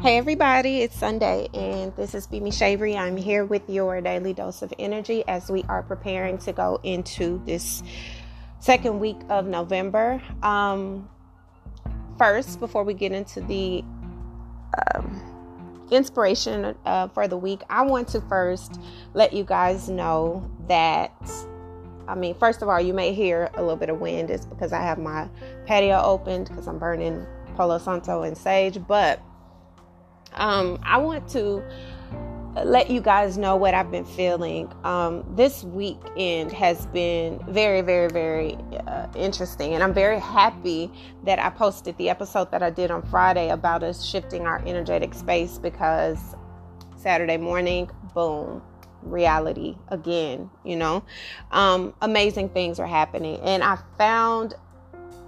Hey everybody, it's Sunday and this is Bimi Shavery. I'm here with your daily dose of energy as we are preparing to go into this second week of November. Um, first, before we get into the um, inspiration uh, for the week, I want to first let you guys know that. I mean, first of all, you may hear a little bit of wind. It's because I have my patio opened because I'm burning Palo Santo and sage, but um, I want to let you guys know what I've been feeling. Um, this weekend has been very, very, very uh, interesting, and I'm very happy that I posted the episode that I did on Friday about us shifting our energetic space because Saturday morning, boom, reality again. You know, um, amazing things are happening, and I found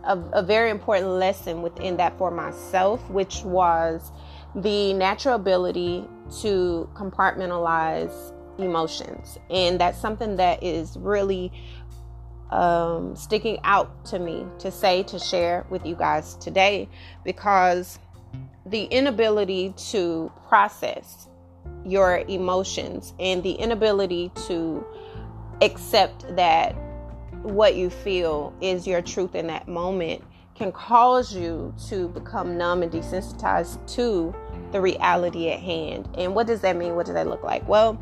a, a very important lesson within that for myself, which was the natural ability to compartmentalize emotions. And that's something that is really um, sticking out to me to say, to share with you guys today, because the inability to process your emotions and the inability to accept that what you feel is your truth in that moment can cause you to become numb and desensitized to the reality at hand. And what does that mean? What does that look like? Well,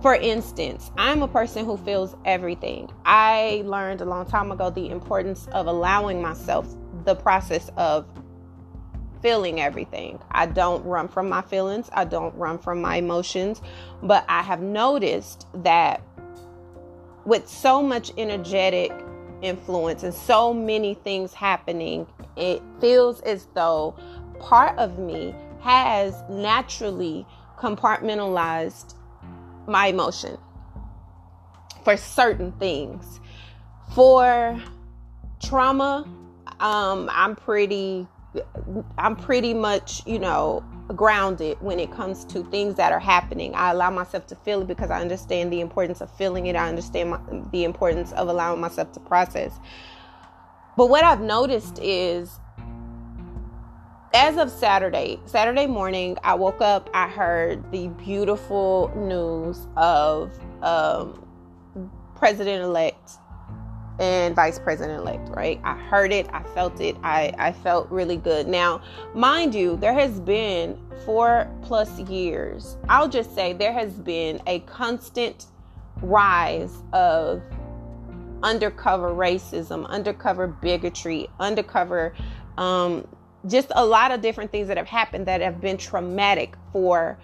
for instance, I'm a person who feels everything. I learned a long time ago the importance of allowing myself the process of feeling everything. I don't run from my feelings, I don't run from my emotions, but I have noticed that with so much energetic influence and so many things happening, it feels as though part of me has naturally compartmentalized my emotion for certain things. For trauma, um, I'm pretty I'm pretty much, you know, grounded when it comes to things that are happening. I allow myself to feel it because I understand the importance of feeling it. I understand my, the importance of allowing myself to process. But what I've noticed is as of Saturday, Saturday morning, I woke up, I heard the beautiful news of um, President elect and vice president elect, right? I heard it, I felt it, I, I felt really good. Now, mind you, there has been four plus years, I'll just say there has been a constant rise of undercover racism, undercover bigotry, undercover, um, just a lot of different things that have happened that have been traumatic for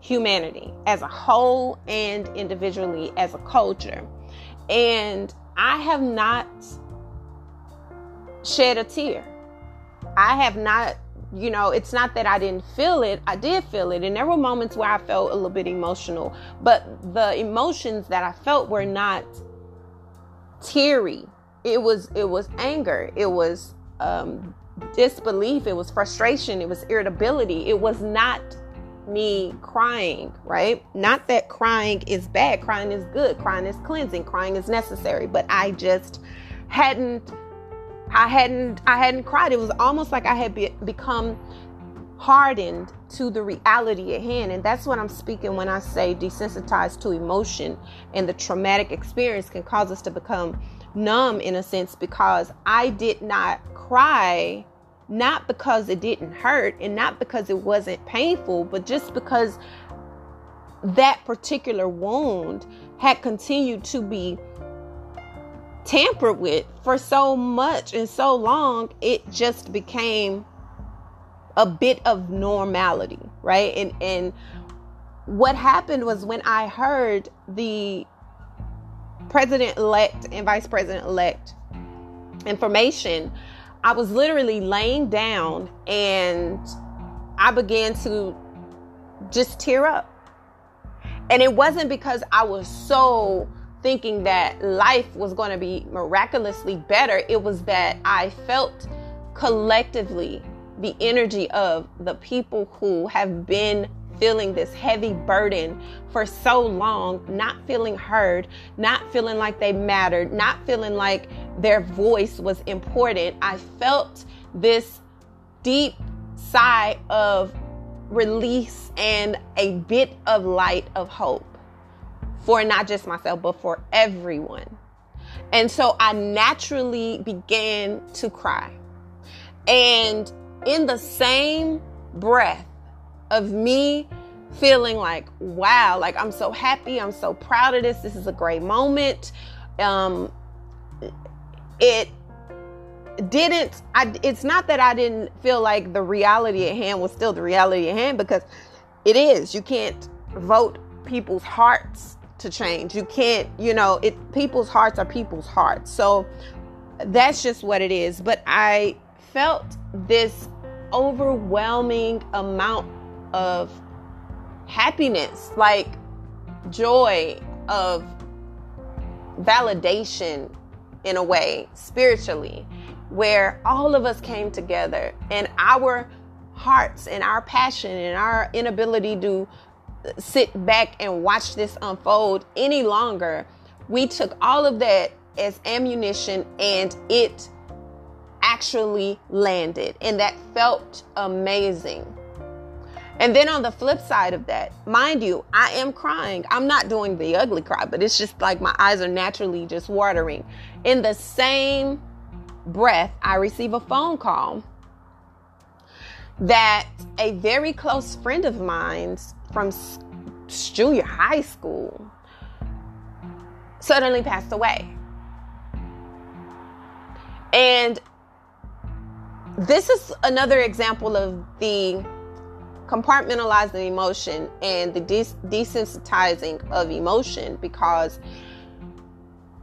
humanity as a whole and individually as a culture. And I have not shed a tear. I have not, you know, it's not that I didn't feel it. I did feel it. And there were moments where I felt a little bit emotional. But the emotions that I felt were not teary. It was it was anger. It was um disbelief. It was frustration. It was irritability. It was not me crying, right? Not that crying is bad, crying is good, crying is cleansing, crying is necessary, but I just hadn't I hadn't I hadn't cried. It was almost like I had be, become hardened to the reality at hand. And that's what I'm speaking when I say desensitized to emotion and the traumatic experience can cause us to become numb in a sense because I did not cry not because it didn't hurt and not because it wasn't painful, but just because that particular wound had continued to be tampered with for so much and so long, it just became a bit of normality, right? And and what happened was when I heard the president elect and vice president elect information I was literally laying down and I began to just tear up. And it wasn't because I was so thinking that life was going to be miraculously better. It was that I felt collectively the energy of the people who have been feeling this heavy burden for so long, not feeling heard, not feeling like they mattered, not feeling like their voice was important. I felt this deep sigh of release and a bit of light of hope for not just myself, but for everyone. And so I naturally began to cry. And in the same breath of me feeling like, wow, like I'm so happy, I'm so proud of this, this is a great moment. Um, it didn't I it's not that I didn't feel like the reality at hand was still the reality at hand because it is. You can't vote people's hearts to change. You can't, you know, it people's hearts are people's hearts. So that's just what it is. But I felt this overwhelming amount of happiness, like joy of validation in a way spiritually where all of us came together and our hearts and our passion and our inability to sit back and watch this unfold any longer. We took all of that as ammunition and it actually landed. And that felt amazing. And then on the flip side of that, mind you, I am crying. I'm not doing the ugly cry, but it's just like my eyes are naturally just watering. In the same breath, I receive a phone call that a very close friend of mine's from junior high school suddenly passed away. And this is another example of the compartmentalizing emotion and the des- desensitizing of emotion because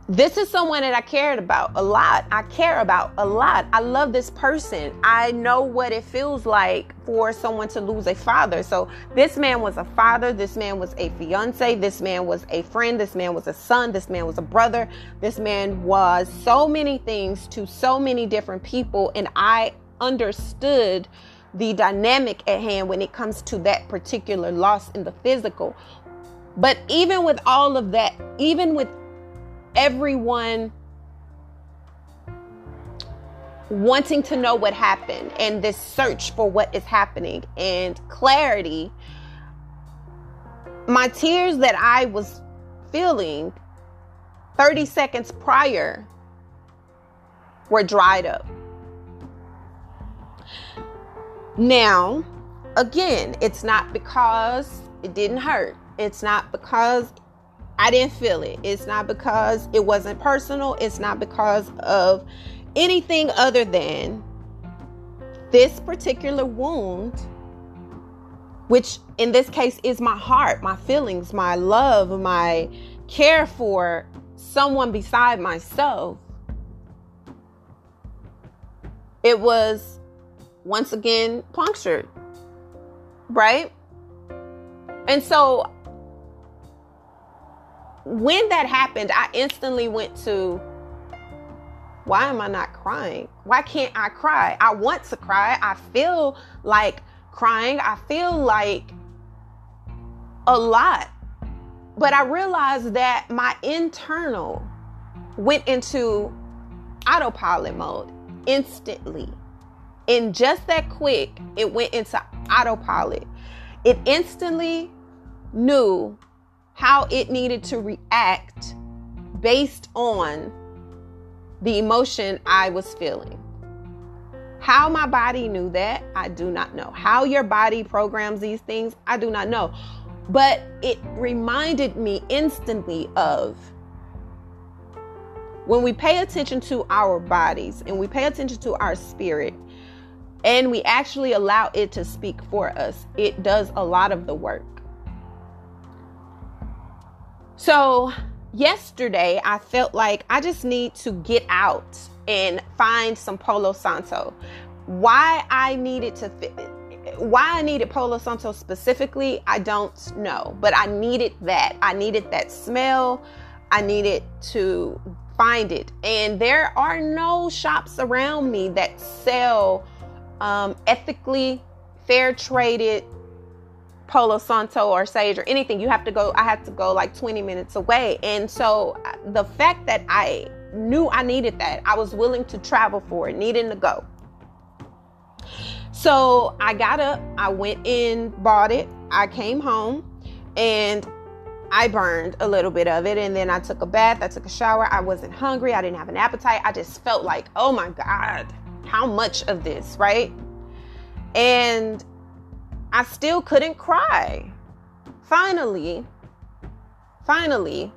this is someone that I cared about a lot. I care about a lot. I love this person. I know what it feels like for someone to lose a father. So, this man was a father. This man was a fiance. This man was a friend. This man was a son. This man was a brother. This man was so many things to so many different people. And I understood the dynamic at hand when it comes to that particular loss in the physical. But even with all of that, even with everyone wanting to know what happened and this search for what is happening and clarity, my tears that I was feeling 30 seconds prior were dried up. Now, again, it's not because it didn't hurt. It's not because I didn't feel it. It's not because it wasn't personal. It's not because of anything other than this particular wound, which in this case is my heart, my feelings, my love, my care for someone beside myself. It was once again punctured, right? And so when that happened, I instantly went to why am I not crying? Why can't I cry? I want to cry. I feel like crying. I feel like a lot. But I realized that my internal went into autopilot mode instantly. In just that quick, it went into autopilot. It instantly knew how it needed to react based on the emotion I was feeling. How my body knew that, I do not know. How your body programs these things, I do not know. But it reminded me instantly of when we pay attention to our bodies and we pay attention to our spirit and we actually allow it to speak for us, it does a lot of the work. So, yesterday I felt like I just need to get out and find some Polo Santo. Why I needed to why I needed Polo Santo specifically, I don't know, but I needed that. I needed that smell. I needed to find it. And there are no shops around me that sell um, ethically fair traded Polo Santo or Sage or anything, you have to go. I had to go like 20 minutes away. And so the fact that I knew I needed that, I was willing to travel for it, needing to go. So I got up, I went in, bought it, I came home, and I burned a little bit of it. And then I took a bath, I took a shower. I wasn't hungry, I didn't have an appetite. I just felt like, oh my God, how much of this, right? And I still couldn't cry. Finally, finally,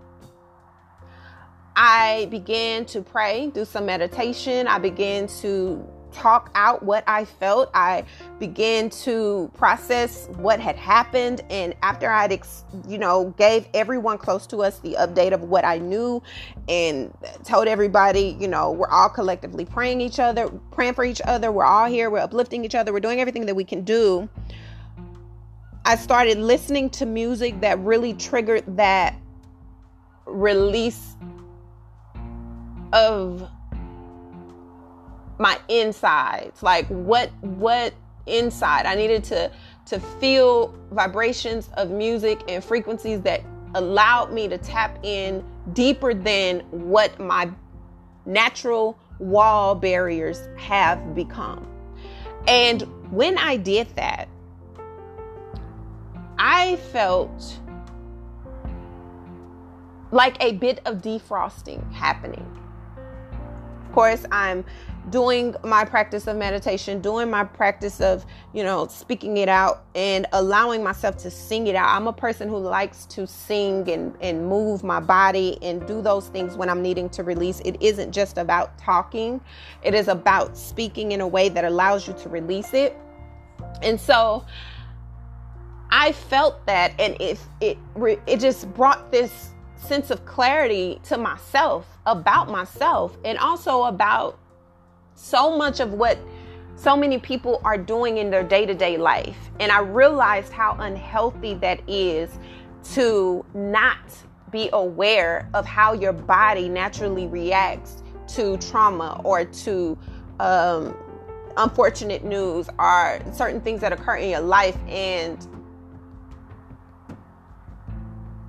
I began to pray, do some meditation. I began to talk out what I felt. I began to process what had happened. And after I'd, you know, gave everyone close to us the update of what I knew and told everybody, you know, we're all collectively praying each other, praying for each other. We're all here. We're uplifting each other. We're doing everything that we can do. I started listening to music that really triggered that release of my insides like what what inside? I needed to to feel vibrations of music and frequencies that allowed me to tap in deeper than what my natural wall barriers have become. And when i did that i felt like a bit of defrosting happening. Of course, I'm doing my practice of meditation, doing my practice of, you know, speaking it out and allowing myself to sing it out. I'm a person who likes to sing and, and move my body and do those things when I'm needing to release. It isn't just about talking, it is about speaking in a way that allows you to release it. And so I felt that and if it it just brought this sense of clarity to myself about myself and also about so much of what so many people are doing in their day to day life. And I realized how unhealthy that is to not be aware of how your body naturally reacts to trauma or to um, unfortunate news or certain things that occur in your life. And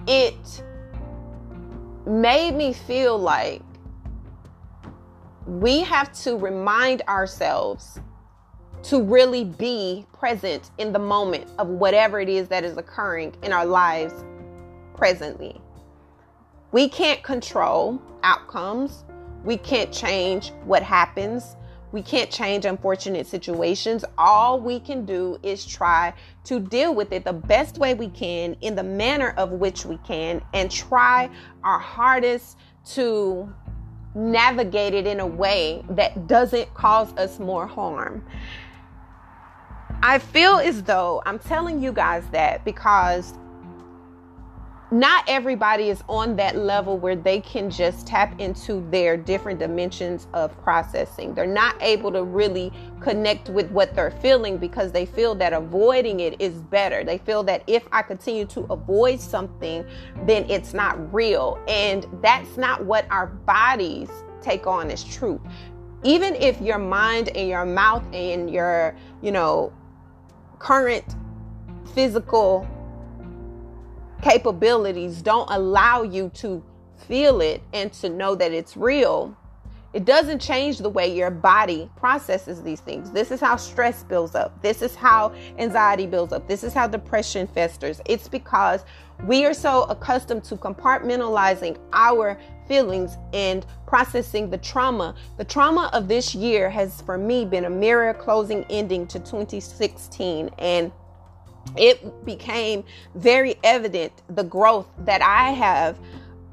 it made me feel like we have to remind ourselves to really be present in the moment of whatever it is that is occurring in our lives presently. We can't control outcomes. We can't change what happens. We can't change unfortunate situations. All we can do is try to deal with it the best way we can in the manner of which we can and try our hardest to navigate it in a way that doesn't cause us more harm. I feel as though I'm telling you guys that because not everybody is on that level where they can just tap into their different dimensions of processing. They're not able to really connect with what they're feeling because they feel that avoiding it is better. They feel that if I continue to avoid something, then it's not real. And that's not what our bodies take on as truth. Even if your mind and your mouth and your, you know, current physical capabilities don't allow you to feel it and to know that it's real, it doesn't change the way your body processes these things. This is how stress builds up. This is how anxiety builds up. This is how depression festers. It's because we are so accustomed to compartmentalizing our feelings and processing the trauma. The trauma of this year has, for me, been a mirror closing ending to 2016. And it became very evident the growth that I have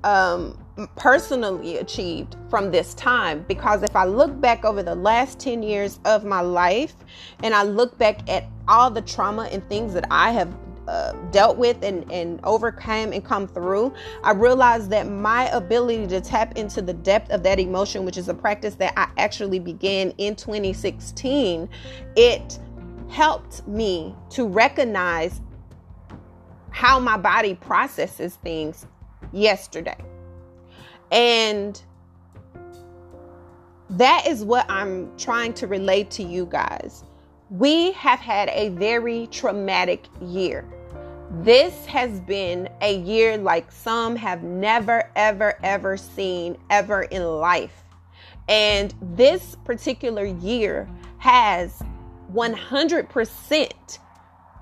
um, personally achieved from this time. Because if I look back over the last 10 years of my life and I look back at all the trauma and things that I have uh, dealt with and, and overcame and come through, I realized that my ability to tap into the depth of that emotion, which is a practice that I actually began in 2016, it helped me to recognize how my body processes things yesterday. And that is what I'm trying to relate to you guys. We have had a very traumatic year. This has been a year like some have never, ever, ever seen ever in life. And this particular year has 100%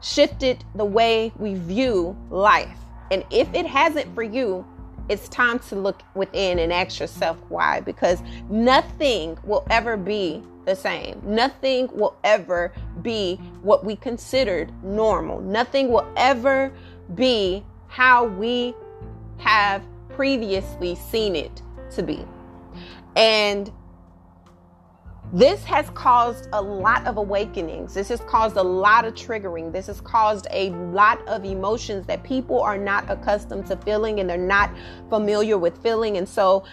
shifted the way we view life. And if it hasn't for you, it's time to look within and ask yourself why. Because nothing will ever be the same. Nothing will ever be what we considered normal. Nothing will ever be how we have previously seen it to be. And this has caused a lot of awakenings. This has caused a lot of triggering. This has caused a lot of emotions that people are not accustomed to feeling and they're not familiar with feeling. And so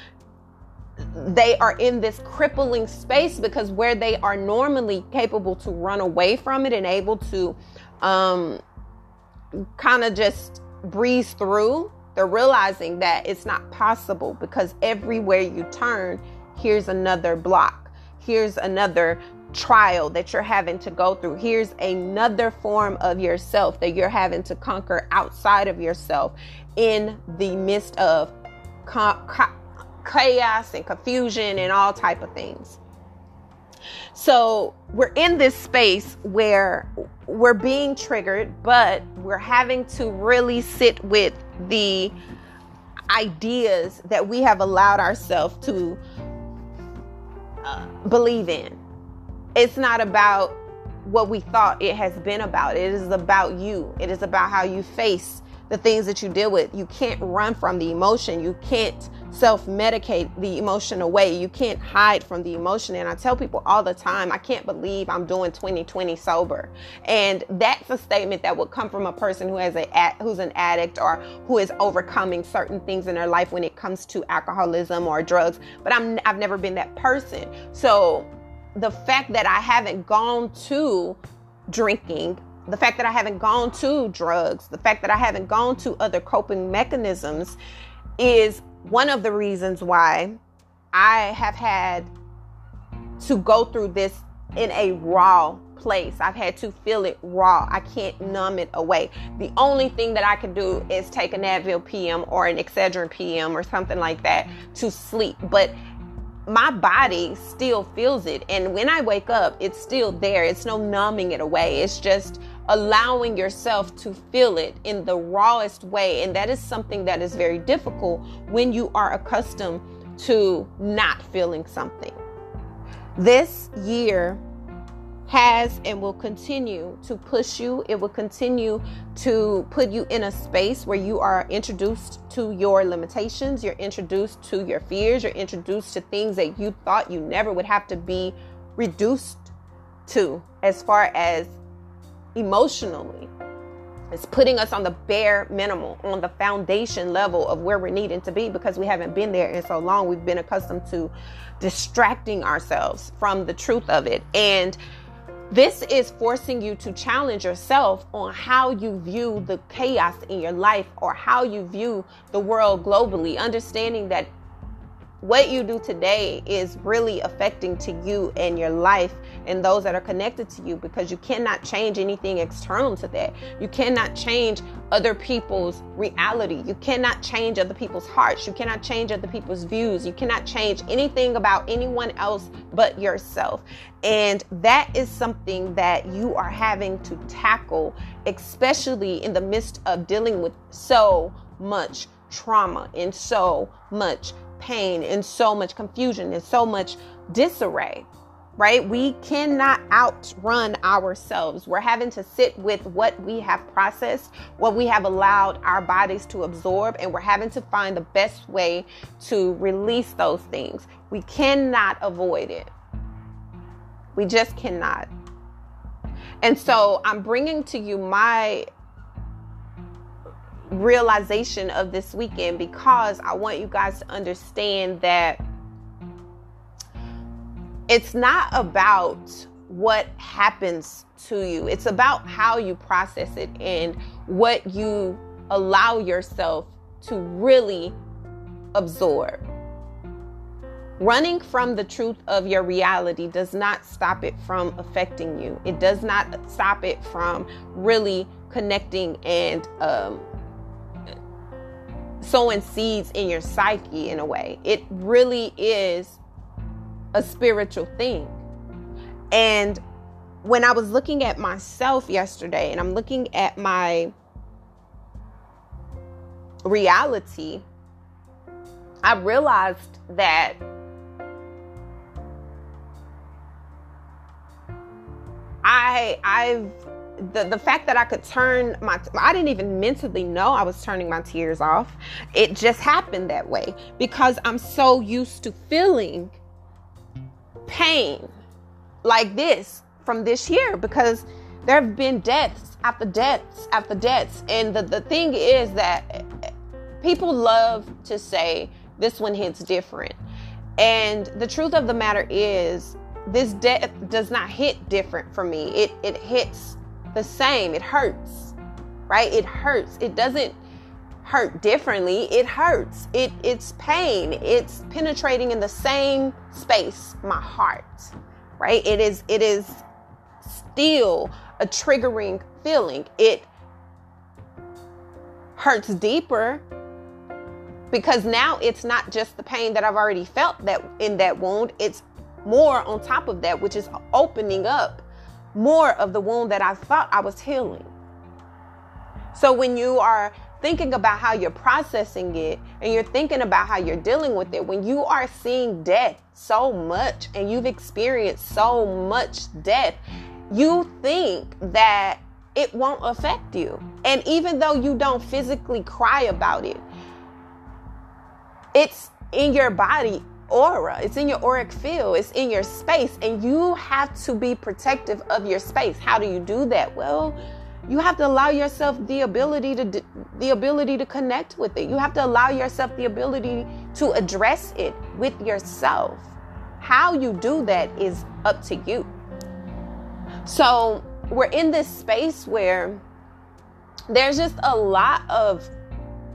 they are in this crippling space because where they are normally capable to run away from it and able to um, kind of just breeze through, they're realizing that it's not possible because everywhere you turn, here's another block. Here's another trial that you're having to go through. Here's another form of yourself that you're having to conquer outside of yourself in the midst of chaos and confusion and all type of things. So we're in this space where we're being triggered, but we're having to really sit with the ideas that we have allowed ourselves to believe in. It's not about what we thought it has been about. It is about you. It is about how you face the things that you deal with. You can't run from the emotion. You can't self medicate the emotion away. You can't hide from the emotion. And I tell people all the time, I can't believe I'm doing 2020 sober. And that's a statement that would come from a person who has a who's an addict or who is overcoming certain things in their life when it comes to alcoholism or drugs. But I'm I've never been that person. So the fact that I haven't gone to drinking the fact that I haven't gone to drugs, the fact that I haven't gone to other coping mechanisms is one of the reasons why I have had to go through this in a raw place. I've had to feel it raw. I can't numb it away. The only thing that I can do is take an Advil PM or an Excedrin PM or something like that to sleep. But my body still feels it. And when I wake up, it's still there. It's no numbing it away. It's just allowing yourself to feel it in the rawest way. And that is something that is very difficult when you are accustomed to not feeling something. This year has and will continue to push you. It will continue to put you in a space where you are introduced to your limitations, you're introduced to your fears, you're introduced to things that you thought you never would have to be reduced to as far as emotionally. It's putting us on the bare minimal, on the foundation level of where we're needing to be because we haven't been there in so long. We've been accustomed to distracting ourselves from the truth of it. And this is forcing you to challenge yourself on how you view the chaos in your life or how you view the world globally, understanding that what you do today is really affecting to you and your life and those that are connected to you because you cannot change anything external to that. You cannot change other people's reality. You cannot change other people's hearts. You cannot change other people's views. You cannot change anything about anyone else but yourself. And that is something that you are having to tackle, especially in the midst of dealing with so much trauma and so much pain and so much confusion and so much disarray right? We cannot outrun ourselves. We're having to sit with what we have processed, what we have allowed our bodies to absorb, and we're having to find the best way to release those things. We cannot avoid it. We just cannot. And so I'm bringing to you my realization of this weekend because I want you guys to understand that it's not about what happens to you, it's about how you process it and what you allow yourself to really absorb. Running from the truth of your reality does not stop it from affecting you. It does not stop it from really connecting and um, sowing seeds in your psyche in a way. It really is a spiritual thing. And when I was looking at myself yesterday and I'm looking at my reality, I realized that I I've the, the fact that I could turn my I didn't even mentally know I was turning my tears off. It just happened that way because I'm so used to feeling pain like this from this year because there have been deaths after deaths after deaths. And the, the thing is that people love to say this one hits different. And the truth of the matter is this death does not hit different for me. It it hits the same. It hurts right? It hurts. It doesn't hurt differently. It hurts. It it's pain. It's penetrating in the same space my heart right? It is it is still a triggering feeling. It hurts deeper because now it's not just the pain that I've already felt that in that wound. It's more on top of that which is opening up more of the wound that I thought I was healing so when you are thinking about how you're processing it and you're thinking about how you're dealing with it, when you are seeing death so much and you've experienced so much death, you think that it won't affect you. And even though you don't physically cry about it, it's in your body aura, it's in your auric field, it's in your space, and you have to be protective of your space. How do you do that? Well, you have to allow yourself the ability to the ability to connect with it. You have to allow yourself the ability to address it with yourself. How you do that is up to you. So we're in this space where there's just a lot of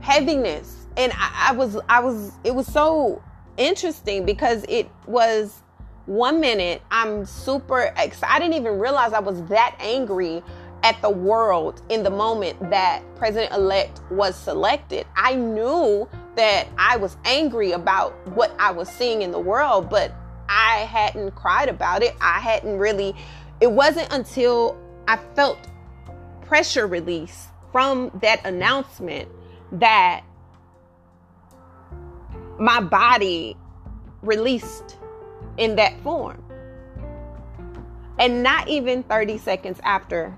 heaviness. And I, I was i was it was so interesting because it was one minute i'm super i didn't even realize i was that angry at the world in the moment that President elect was selected. I knew that I was angry about what I was seeing in the world, but I hadn't cried about it. I hadn't really, it wasn't until I felt pressure release from that announcement that my body released in that form. And not even 30 seconds after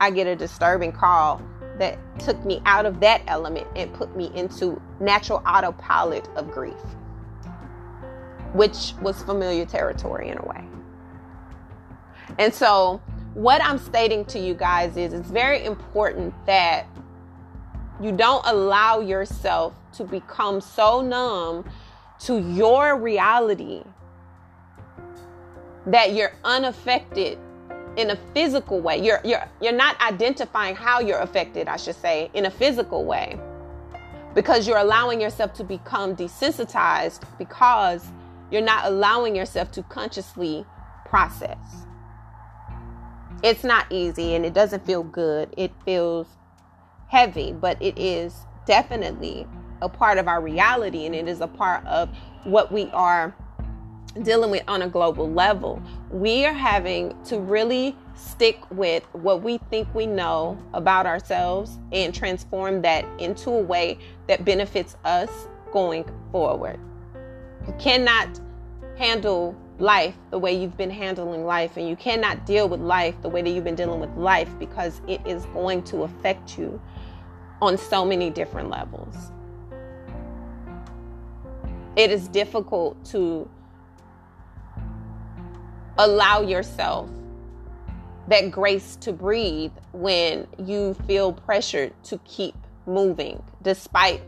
I get a disturbing call that took me out of that element and put me into natural autopilot of grief, which was familiar territory in a way. And so, what I'm stating to you guys is it's very important that you don't allow yourself to become so numb to your reality that you're unaffected in a physical way. You're you're you're not identifying how you're affected, I should say, in a physical way. Because you're allowing yourself to become desensitized because you're not allowing yourself to consciously process. It's not easy and it doesn't feel good. It feels heavy, but it is definitely a part of our reality and it is a part of what we are dealing with on a global level. We are having to really stick with what we think we know about ourselves and transform that into a way that benefits us going forward. You cannot handle life the way you've been handling life, and you cannot deal with life the way that you've been dealing with life because it is going to affect you on so many different levels. It is difficult to allow yourself that grace to breathe when you feel pressured to keep moving despite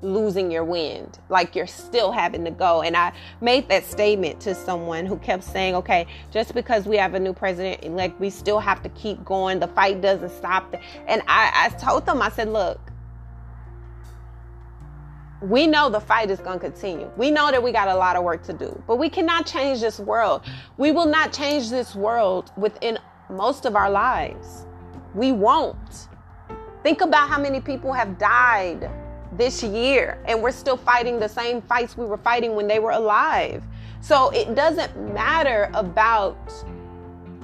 losing your wind. Like you're still having to go. And i made that statement to someone who kept saying okay just because we have a new president like we still have to keep going. The fight doesn't stop. And i, I told them i said look we know the fight is going to continue. We know that we got a lot of work to do, but we cannot change this world. We will not change this world within most of our lives. We won't. Think about how many people have died this year, and we're still fighting the same fights we were fighting when they were alive. So it doesn't matter about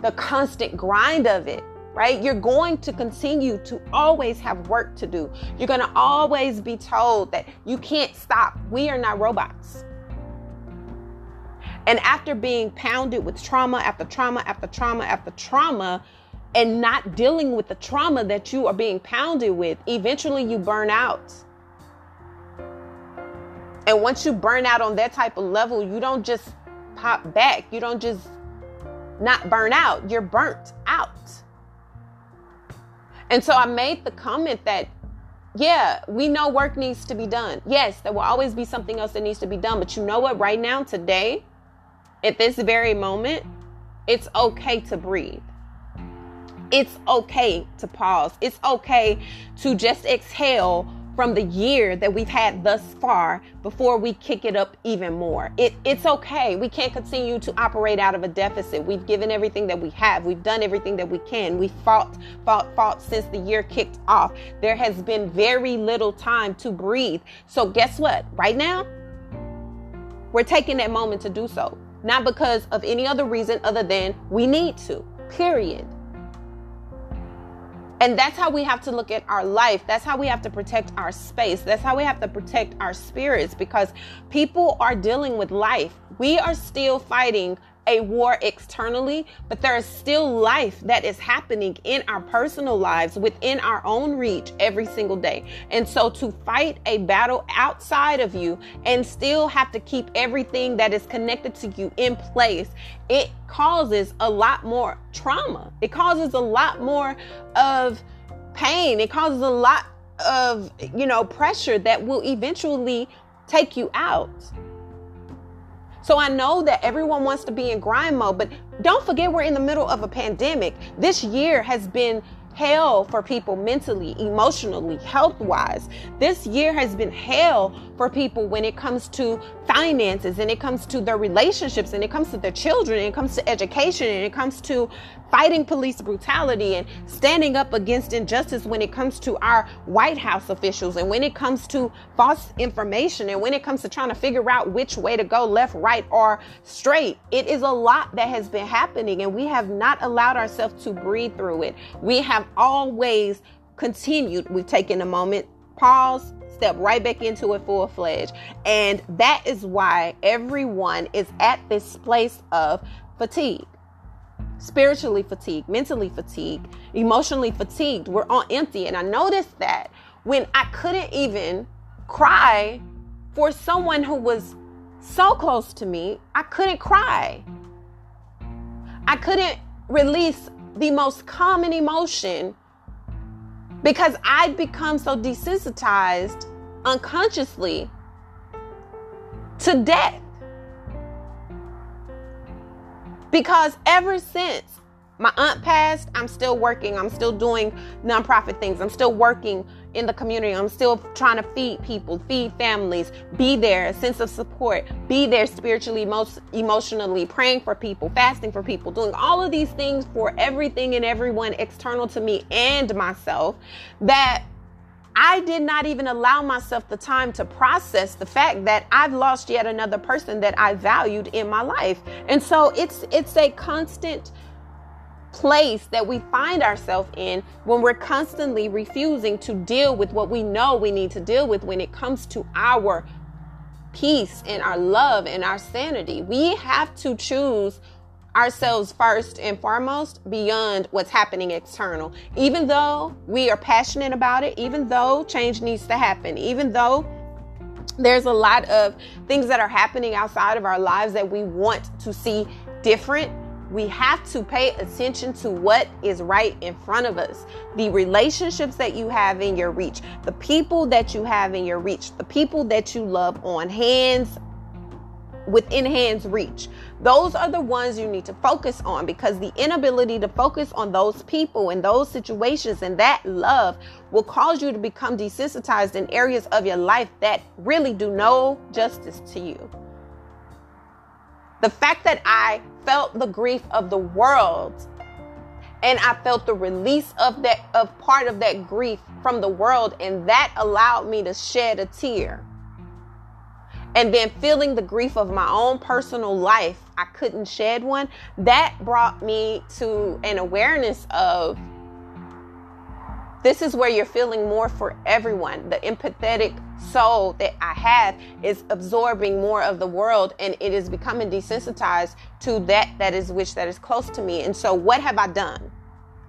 the constant grind of it right? You're going to continue to always have work to do. You're going to always be told that you can't stop. We are not robots. And after being pounded with trauma after trauma after trauma after trauma, and not dealing with the trauma that you are being pounded with, eventually you burn out. And once you burn out on that type of level, you don't just pop back. You don't just not burn out. You're burnt out. And so I made the comment that, yeah, we know work needs to be done. Yes, there will always be something else that needs to be done. But you know what? Right now, today, at this very moment, it's okay to breathe. It's okay to pause. It's okay to just exhale from the year that we've had thus far before we kick it up even more. It, it's okay. We can't continue to operate out of a deficit. We've given everything that we have. We've done everything that we can. We fought, fought, fought since the year kicked off. There has been very little time to breathe. So, guess what? Right now, we're taking that moment to do so. Not because of any other reason other than we need to, period. And that's how we have to look at our life. That's how we have to protect our space. That's how we have to protect our spirits because people are dealing with life. We are still fighting a war externally, but there is still life that is happening in our personal lives within our own reach every single day. And so to fight a battle outside of you and still have to keep everything that is connected to you in place, it causes a lot more trauma. It causes a lot more of pain. It causes a lot of, you know, pressure that will eventually take you out. So I know that everyone wants to be in grind mode, but don't forget we're in the middle of a pandemic. This year has been hell for people mentally, emotionally, health wise. This year has been hell for people when it comes to finances and it comes to their relationships and it comes to their children and it comes to education and it comes to fighting police brutality and standing up against injustice when it comes to our White House officials and when it comes to false information and when it comes to trying to figure out which way to go left, right, or straight. It is a lot that has been happening and we have not allowed ourselves to breathe through it. We have always continued. We've taken a moment, pause, step right back into it full fledged. And that is why everyone is at this place of fatigue spiritually fatigued, mentally fatigued, emotionally fatigued. We're on empty. And I noticed that when I couldn't even cry for someone who was so close to me, I couldn't cry. I couldn't release the most common emotion because I'd become so desensitized unconsciously to death. Because ever since my aunt passed, I'm still working. I'm still doing nonprofit things. I'm still working in the community. I'm still trying to feed people, feed families, be there, a sense of support, be there spiritually, most emotionally, praying for people, fasting for people, doing all of these things for everything and everyone external to me and myself that I did not even allow myself the time to process the fact that I've lost yet another person that I valued in my life. And so it's it's a constant place that we find ourselves in when we're constantly refusing to deal with what we know we need to deal with when it comes to our peace and our love and our sanity. We have to choose ourselves first and foremost beyond what's happening external. Even though we are passionate about it, even though change needs to happen, even though there's a lot of things that are happening outside of our lives that we want to see different. We have to pay attention to what is right in front of us. The relationships that you have in your reach, the people that you have in your reach, the people that you love on hands within hands reach. Those are the ones you need to focus on because the inability to focus on those people and those situations and that love will cause you to become desensitized in areas of your life that really do no justice to you. The fact that I felt the grief of the world and I felt the release of that of part of that grief from the world and that allowed me to shed a tear. And then feeling the grief of my own personal life, I couldn't shed one, that brought me to an awareness of this is where you're feeling more for everyone. The empathetic soul that I have is absorbing more of the world and it is becoming desensitized to that that is which that is close to me. And so what have I done?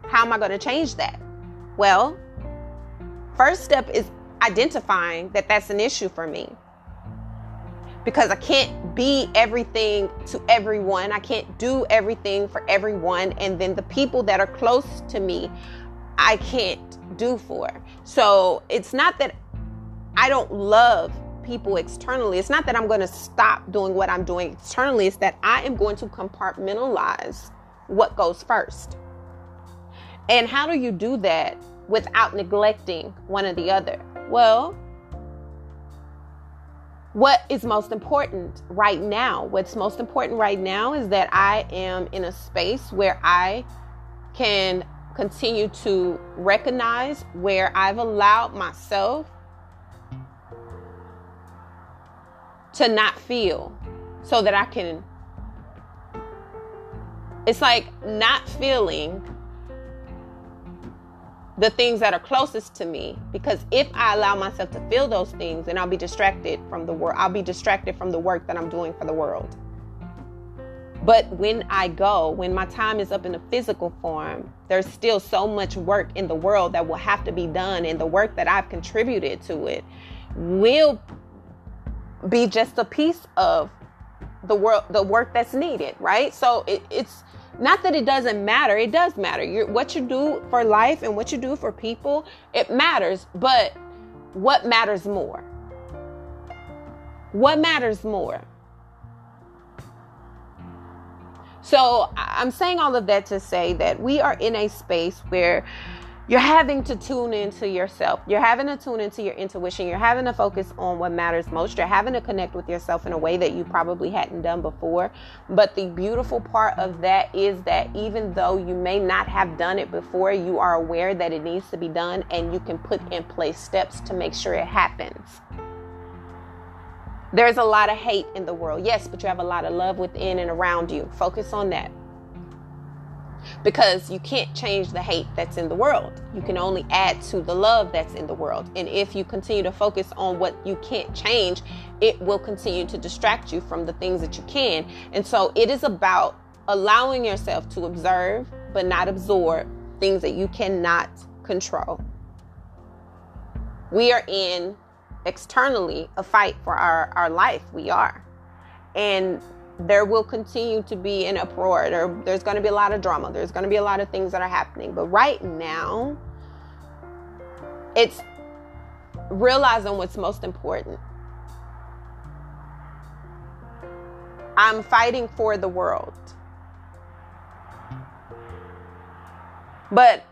How am I going to change that? Well, first step is identifying that that's an issue for me. Because I can't be everything to everyone. I can't do everything for everyone. And then the people that are close to me, I can't do for. So it's not that I don't love people externally. It's not that I'm going to stop doing what I'm doing externally. It's that I am going to compartmentalize what goes first. And how do you do that without neglecting one or the other? Well, what is most important right now? What's most important right now is that I am in a space where I can continue to recognize where I've allowed myself to not feel so that I can. It's like not feeling the things that are closest to me because if I allow myself to feel those things, then I'll be distracted from the world. I'll be distracted from the work that I'm doing for the world. But when I go, when my time is up in a physical form, there's still so much work in the world that will have to be done, and the work that I've contributed to it will be just a piece of the world, the work that's needed, right? So it, it's not that it doesn't matter; it does matter. You're, what you do for life and what you do for people, it matters. But what matters more? What matters more? So I'm saying all of that to say that we are in a space where you're having to tune into yourself. You're having to tune into your intuition. You're having to focus on what matters most. You're having to connect with yourself in a way that you probably hadn't done before. But the beautiful part of that is that even though you may not have done it before, you are aware that it needs to be done and you can put in place steps to make sure it happens. There's a lot of hate in the world, yes, but you have a lot of love within and around you. Focus on that. Because you can't change the hate that's in the world. You can only add to the love that's in the world. And if you continue to focus on what you can't change, it will continue to distract you from the things that you can. And so it is about allowing yourself to observe, but not absorb things that you cannot control. We are in externally a fight for our, our life. We are. And there will continue to be an uproar. There, there's going to be a lot of drama. There's going to be a lot of things that are happening. But right now, it's realizing what's most important. I'm fighting for the world. But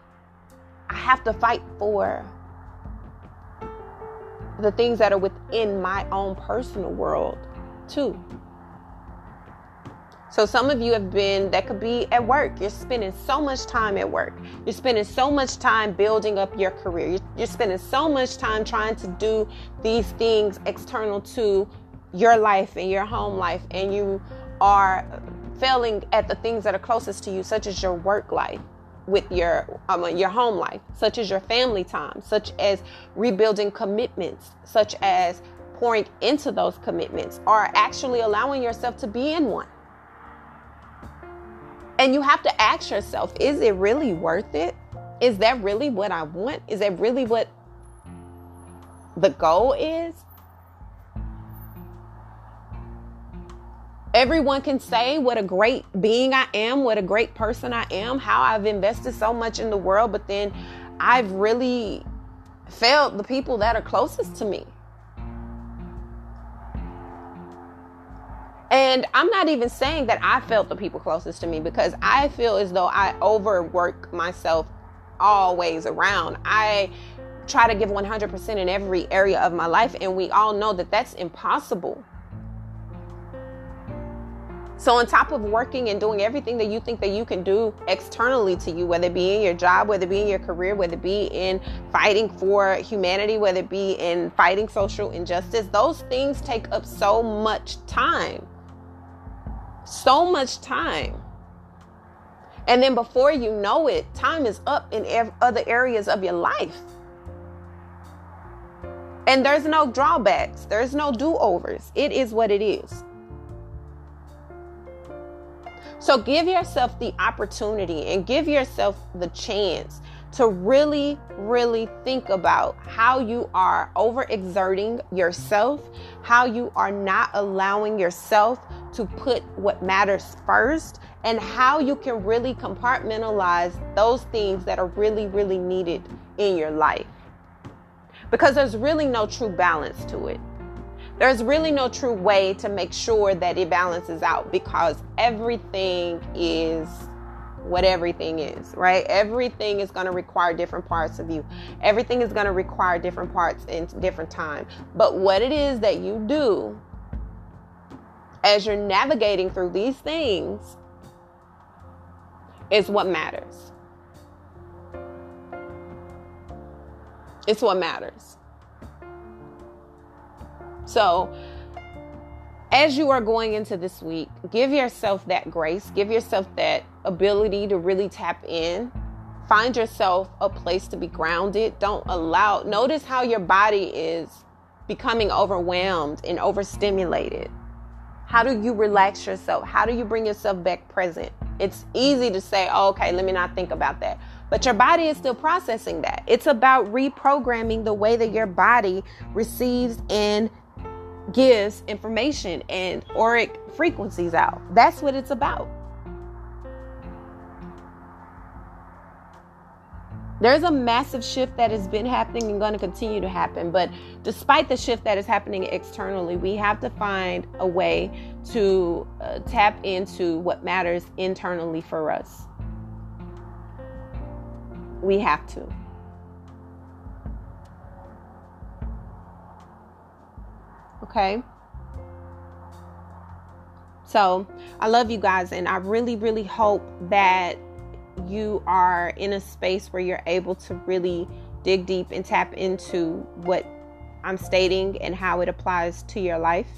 I have to fight for the things that are within my own personal world too. So some of you have been that could be at work. You're spending so much time at work. You're spending so much time building up your career. You're, spending so much time trying to do these things external to your life and your home life and you are failing at the things that are closest to you such as your work life with your um, your home life, such as your family time, such as rebuilding commitments, such as pouring into those commitments, or actually allowing yourself to be in one. And you have to ask yourself, is it really worth it? Is that really what I want? Is that really what the goal is? Everyone can say what a great being I am, what a great person I am, how I've invested so much in the world, but then I've really failed the people that are closest to me. And I'm not even saying that I felt the people closest to me because I feel as though I overwork myself always around. I try to give 100% in every area of my life, and we all know that that's impossible. So, on top of working and doing everything that you think that you can do externally to you, whether it be in your job, whether it be in your career, whether it be in fighting for humanity, whether it be in fighting social injustice, those things take up so much time. so much time. And then before you know it, time is up in other areas of your life. And there's no drawbacks, there's no do overs. It is what it is. So give yourself the opportunity and give yourself the chance to really, really think about how you are overexerting yourself, how you are not allowing yourself to put what matters first, and how you can really compartmentalize those things that are really, really needed in your life. Because there's really no true balance to it. There's really no true way to make sure that it balances out because everything is what everything is, right? Everything is going to require different parts of you. Everything is going to require different parts in different time. But what it is that you do as you're navigating through these things is what matters. It's what matters. So, as you are going into this week, give yourself that grace, give yourself that ability to really tap in. Find yourself a place to be grounded. Don't allow, notice how your body is becoming overwhelmed and overstimulated. How do you relax yourself? How do you bring yourself back present? It's easy to say, oh, okay, let me not think about that. But your body is still processing that. It's about reprogramming the way that your body receives and gives information and auric frequencies out. That's what it's about. There's a massive shift that has been happening and going to continue to happen. But despite the shift that is happening externally, we have to find a way to uh, tap into what matters internally for us. We have to. Okay. So I love you guys, and I really, really hope that you are in a space where you're able to really dig deep and tap into what I'm stating and how it applies to your life.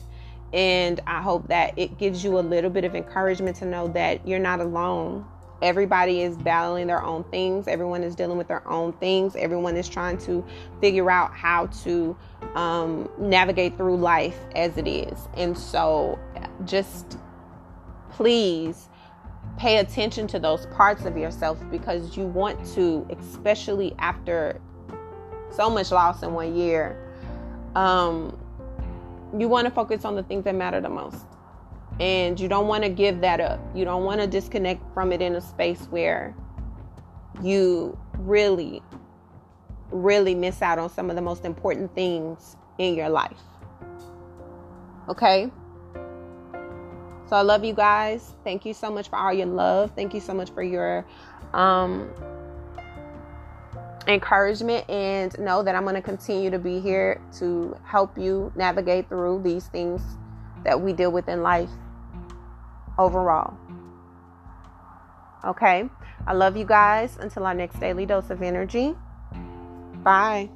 And I hope that it gives you a little bit of encouragement to know that you're not alone everybody is battling their own things. Everyone is dealing with their own things. Everyone is trying to figure out how to um, navigate through life as it is. And so just please pay attention to those parts of yourself because you want to especially after so much loss in one year um, you want to focus on the things that matter the most and you don't want to give that up. You don't want to disconnect from it in a space where you really, really miss out on some of the most important things in your life. Okay? So I love you guys. Thank you so much for all your love. Thank you so much for your um, encouragement and know that I'm going to continue to be here to help you navigate through these things that we deal with in life overall. Okay. I love you guys. Until our next daily dose of energy. Bye.